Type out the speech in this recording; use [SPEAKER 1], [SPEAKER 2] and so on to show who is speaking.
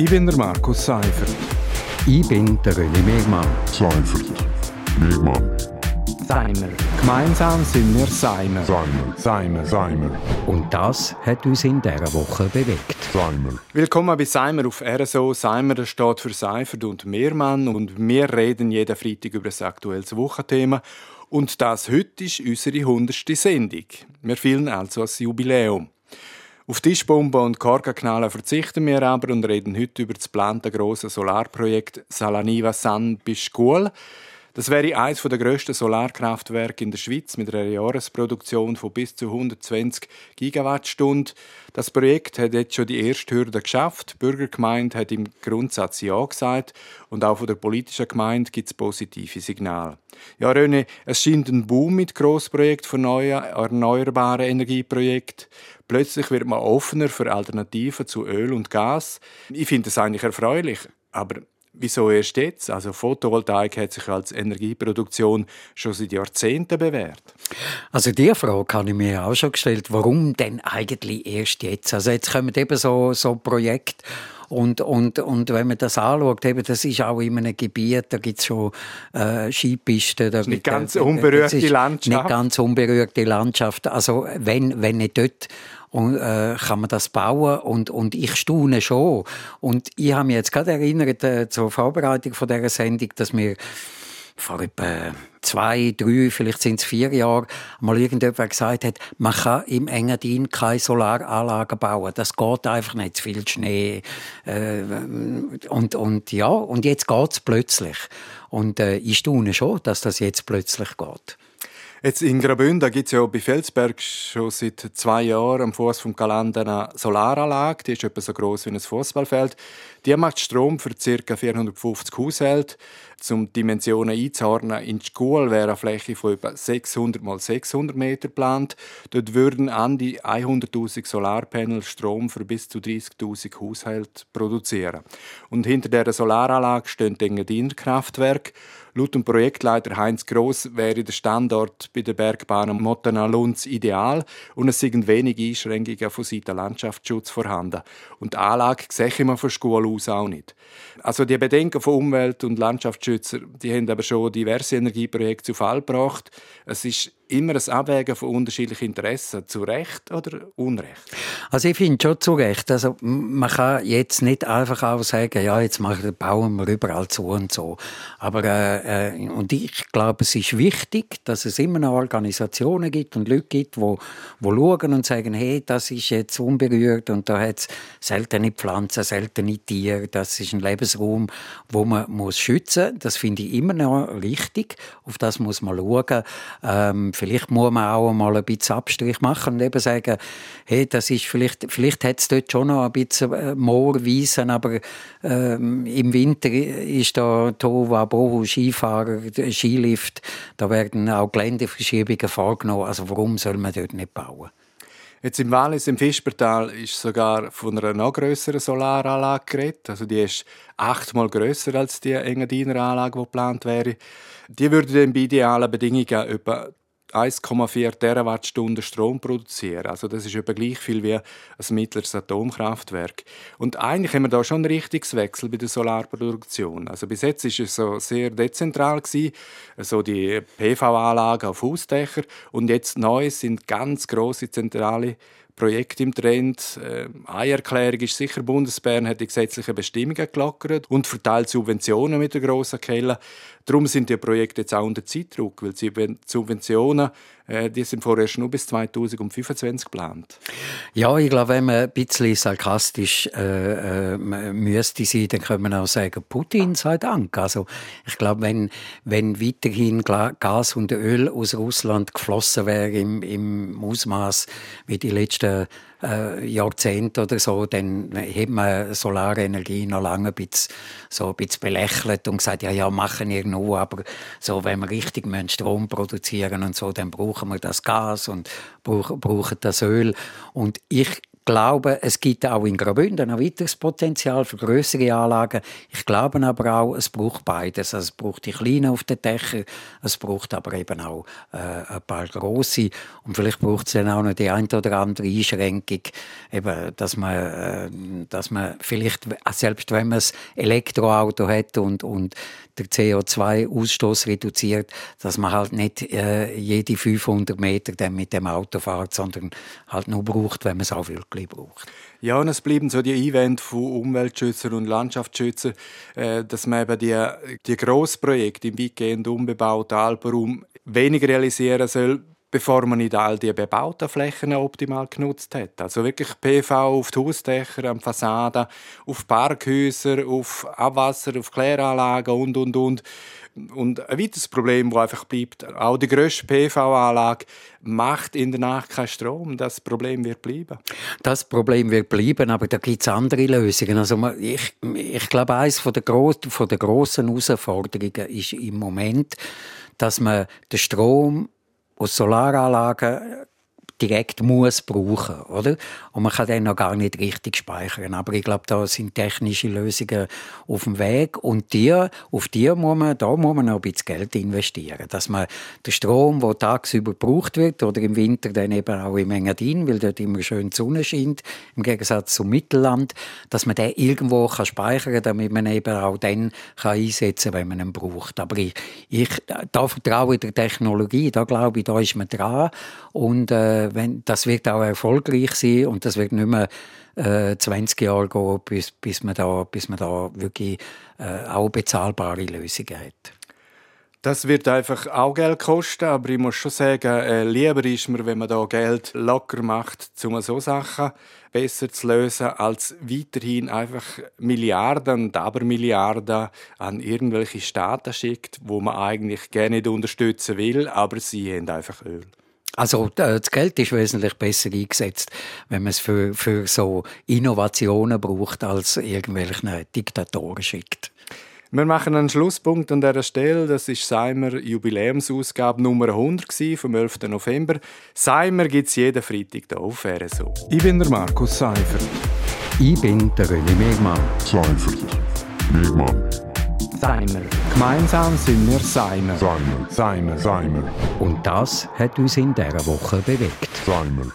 [SPEAKER 1] Ich bin der Markus Seifert.
[SPEAKER 2] Ich bin der René Megmann.
[SPEAKER 3] Seifert. Megmann.
[SPEAKER 1] Seimer. Gemeinsam sind wir Seimer.
[SPEAKER 3] Seimer.
[SPEAKER 1] Seimer.
[SPEAKER 3] Seimer.
[SPEAKER 2] Und das hat uns in dieser Woche bewegt.
[SPEAKER 3] Seimer.
[SPEAKER 1] Willkommen bei Seimer auf RSO. Seimer steht für Seifert und Mehrmann und wir reden jeden Freitag über das aktuelle Wochenthema. Und das heute ist unsere 100. Sendung. Wir feiern also das Jubiläum. Auf Tischbomben und Korkenknallen verzichten wir aber und reden heute über das geplante grosse Solarprojekt Salaniva San Biscol. Das wäre eines der grössten Solarkraftwerke in der Schweiz mit einer Jahresproduktion von bis zu 120 Gigawattstunden. Das Projekt hat jetzt schon die erste Hürde geschafft. Die Bürgergemeinde hat im Grundsatz Ja gesagt und auch von der politischen Gemeinde gibt es positive Signale. Ja, René, es scheint ein Boom mit Grossprojekten von neuen erneuerbaren Energieprojekten. Plötzlich wird man offener für Alternativen zu Öl und Gas. Ich finde das eigentlich erfreulich, aber Wieso erst jetzt? Also Photovoltaik hat sich als Energieproduktion schon seit Jahrzehnten bewährt.
[SPEAKER 2] Also die Frage habe ich mir auch schon gestellt. Warum denn eigentlich erst jetzt? Also jetzt kommen eben so, so Projekte und, und, und wenn man das anschaut, eben, das ist auch in einem Gebiet, da gibt es schon äh, Skipisten. Da
[SPEAKER 1] nicht ganz unberührte Landschaft.
[SPEAKER 2] Nicht ganz unberührte Landschaft. Also wenn, wenn nicht dort und, äh, kann man das bauen und, und ich staune schon. Und ich habe mich jetzt gerade erinnert äh, zur Vorbereitung von dieser Sendung, dass wir vor etwa zwei, drei, vielleicht sind es vier Jahren, mal irgendjemand gesagt hat, man kann im Engadin keine Solaranlagen bauen. Das geht einfach nicht, zu viel Schnee. Äh, und, und ja, und jetzt geht es plötzlich. Und äh, ich staune schon, dass das jetzt plötzlich geht.
[SPEAKER 1] Jetzt in Graubünden gibt es ja bei Felsberg schon seit zwei Jahren am Fuß vom Kalender eine Solaranlage. Die ist etwa so groß wie ein Fußballfeld. Die macht Strom für ca. 450 Haushalte. Um Dimensionen einzuordnen, in der Schule wäre eine Fläche von etwa 600 mal 600 Meter geplant. Dort würden an die 100.000 Solarpanel Strom für bis zu 30.000 Haushalte produzieren. Und hinter der Solaranlage stehen die Kraftwerke. Laut dem Projektleiter Heinz Gross wäre der Standort bei der Bergbahn Mottena-Lunz ideal und es sind wenige Einschränkungen von Seiten Landschaftsschutz vorhanden. Und die Anlage sehe man von Schule aus auch nicht. Also die Bedenken von Umwelt- und Landschaftsschützer, die haben aber schon diverse Energieprojekte zu Fall gebracht. Es ist immer ein Abwägen von unterschiedlichen Interessen. Zu Recht oder Unrecht?
[SPEAKER 2] Also ich finde schon zu Recht. Also man kann jetzt nicht einfach auch sagen, ja, jetzt bauen wir überall so und so. Aber äh, äh, und ich glaube, es ist wichtig, dass es immer noch Organisationen gibt und Leute gibt, wo, wo schauen und sagen, hey, das ist jetzt unberührt und da hat es seltene Pflanzen, seltene Tiere. Das ist ein Lebensraum, wo man muss schützen. Das finde ich immer noch richtig. Auf das muss man schauen. Ähm, vielleicht muss man auch mal ein bisschen Abstrich machen und eben sagen, hey, das ist vielleicht, vielleicht hat es dort schon noch ein bisschen äh, Moorwiesen, aber ähm, im Winter ist da Tova, Bohu, Skifahrer, Skilift, da werden auch Geländeverschiebungen vorgenommen. Also warum soll man dort nicht bauen?
[SPEAKER 1] Jetzt im Wallis, im Fischbertal, ist sogar von einer noch größeren Solaranlage geredet. Also die ist achtmal grösser als die Engadiner Anlage, die geplant wäre. Die würde dann bei idealen Bedingungen etwa 1,4 Terawattstunden Strom produzieren. Also das ist etwa gleich viel wie ein mittleres Atomkraftwerk. Und eigentlich haben wir da schon einen Richtungswechsel bei der Solarproduktion. Also bis jetzt ist es so sehr dezentral gewesen, so die PV-Anlagen auf Hausdächer und jetzt neu sind ganz große zentrale Projekt im Trend. Äh, eine Erklärung ist sicher, Bundesbern hat die gesetzlichen Bestimmungen gelockert und verteilt Subventionen mit der grossen Kelle. Darum sind die Projekte jetzt auch unter Zeitdruck, weil die Subventionen die sind vorerst nur bis 2025 geplant.
[SPEAKER 2] Ja, ich glaube, wenn man ein bisschen sarkastisch äh, äh, müsste sein, dann könnte man auch sagen, Putin sei Dank. Also ich glaube, wenn, wenn weiterhin Gas und Öl aus Russland geflossen wäre im, im Ausmaß wie die letzten äh, Jahrzehnte oder so, dann hat man Solarenergie noch lange ein bisschen, so ein bisschen belächelt und gesagt, ja, ja, machen wir nur, aber so, wenn wir richtig Strom produzieren und so, dann brauchen wir das Gas und brauchen, das Öl. Und ich glaube, es gibt auch in Graubünden ein weiteres Potenzial für größere Anlagen. Ich glaube aber auch, es braucht beides. Also es braucht die kleinen auf den Dächern, es braucht aber eben auch äh, ein paar große und vielleicht braucht es dann auch noch die ein oder andere Einschränkung, eben, dass man, äh, dass man vielleicht selbst wenn man ein Elektroauto hat und und der CO2-Ausstoß reduziert, dass man halt nicht äh, jede 500 Meter dann mit dem Auto fährt, sondern halt nur braucht, wenn man es auch wirklich braucht.
[SPEAKER 1] Ja, und es bleiben so die Einwände von Umweltschützern und Landschaftsschützern, äh, dass man eben die, die Grossprojekte im weitgehend unbebauten Alpenraum weniger realisieren soll, bevor man nicht all die bebauten Flächen optimal genutzt hat. Also wirklich PV auf die Hausdächer, an Fassaden, auf Parkhäuser, auf Abwasser, auf Kläranlagen und, und, und. Und ein weiteres Problem, das einfach bleibt, auch die grösste PV-Anlage macht in der Nacht keinen Strom. Das Problem wird bleiben.
[SPEAKER 2] Das Problem wird bleiben, aber da gibt es andere Lösungen. Also ich, ich glaube, eines der, gross, der grossen Herausforderungen ist im Moment, dass man den Strom aus Solaranlagen direkt muss brauchen, oder? Und man kann den noch gar nicht richtig speichern. Aber ich glaube, da sind technische Lösungen auf dem Weg und die, auf die muss man, da muss man noch ein bisschen Geld investieren, dass man den Strom, der tagsüber gebraucht wird oder im Winter dann eben auch im Engadin, weil dort immer schön die Sonne scheint, im Gegensatz zum Mittelland, dass man den irgendwo kann speichern kann, damit man eben auch dann kann einsetzen kann, wenn man ihn braucht. Aber ich, ich da vertraue ich der Technologie, da glaube ich, da ist man dran und äh, wenn, das wird auch erfolgreich sein und das wird nicht mehr äh, 20 Jahre gehen, bis, bis, man, da, bis man da wirklich äh, auch bezahlbare Lösungen hat.
[SPEAKER 1] Das wird einfach auch Geld kosten, aber ich muss schon sagen, äh, lieber ist mir, wenn man da Geld locker macht, um so Sachen besser zu lösen, als weiterhin einfach Milliarden und Abermilliarden an irgendwelche Staaten schickt, wo man eigentlich gerne nicht unterstützen will, aber sie haben einfach Öl.
[SPEAKER 2] Also das Geld ist wesentlich besser eingesetzt, wenn man es für, für so Innovationen braucht, als irgendwelche Diktatoren schickt.
[SPEAKER 1] Wir machen einen Schlusspunkt an dieser Stelle. Das ist Seimer Jubiläumsausgabe Nummer 100 vom 11. November. Seimer gibt es jeden Freitag hier auf RSO.
[SPEAKER 4] Ich bin der Markus Seifert.
[SPEAKER 2] Ich bin der René Megmann.
[SPEAKER 3] Seifert. Megmann.
[SPEAKER 4] Seimer. Gemeinsam sind wir Seimer. Seimer. Seimer. Seimer.
[SPEAKER 2] Und das hat uns in dieser Woche bewegt.
[SPEAKER 3] Seimer.